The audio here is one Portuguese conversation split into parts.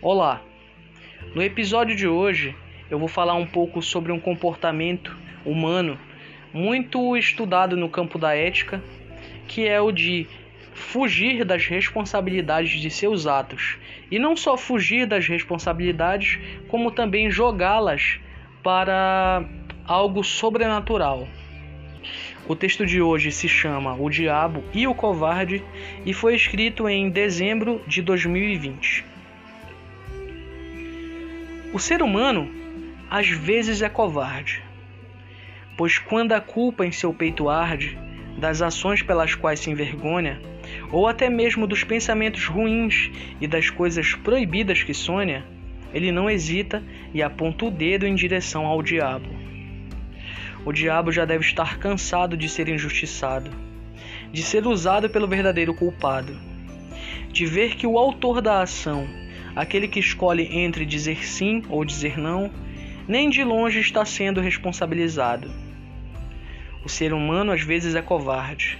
Olá! No episódio de hoje eu vou falar um pouco sobre um comportamento humano muito estudado no campo da ética, que é o de fugir das responsabilidades de seus atos. E não só fugir das responsabilidades, como também jogá-las para algo sobrenatural. O texto de hoje se chama O Diabo e o Covarde e foi escrito em dezembro de 2020. O ser humano às vezes é covarde, pois quando a culpa em seu peito arde, das ações pelas quais se envergonha, ou até mesmo dos pensamentos ruins e das coisas proibidas que sonha, ele não hesita e aponta o dedo em direção ao diabo. O diabo já deve estar cansado de ser injustiçado, de ser usado pelo verdadeiro culpado, de ver que o autor da ação Aquele que escolhe entre dizer sim ou dizer não, nem de longe está sendo responsabilizado. O ser humano às vezes é covarde.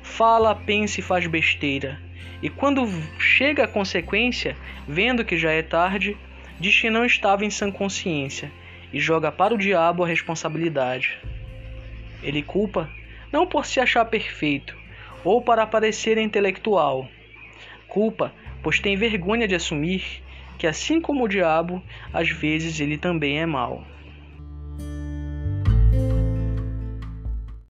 Fala, pensa e faz besteira. E quando chega a consequência, vendo que já é tarde, diz que não estava em sã consciência e joga para o diabo a responsabilidade. Ele culpa não por se achar perfeito ou para parecer intelectual. Culpa pois tem vergonha de assumir que, assim como o diabo, às vezes ele também é mau.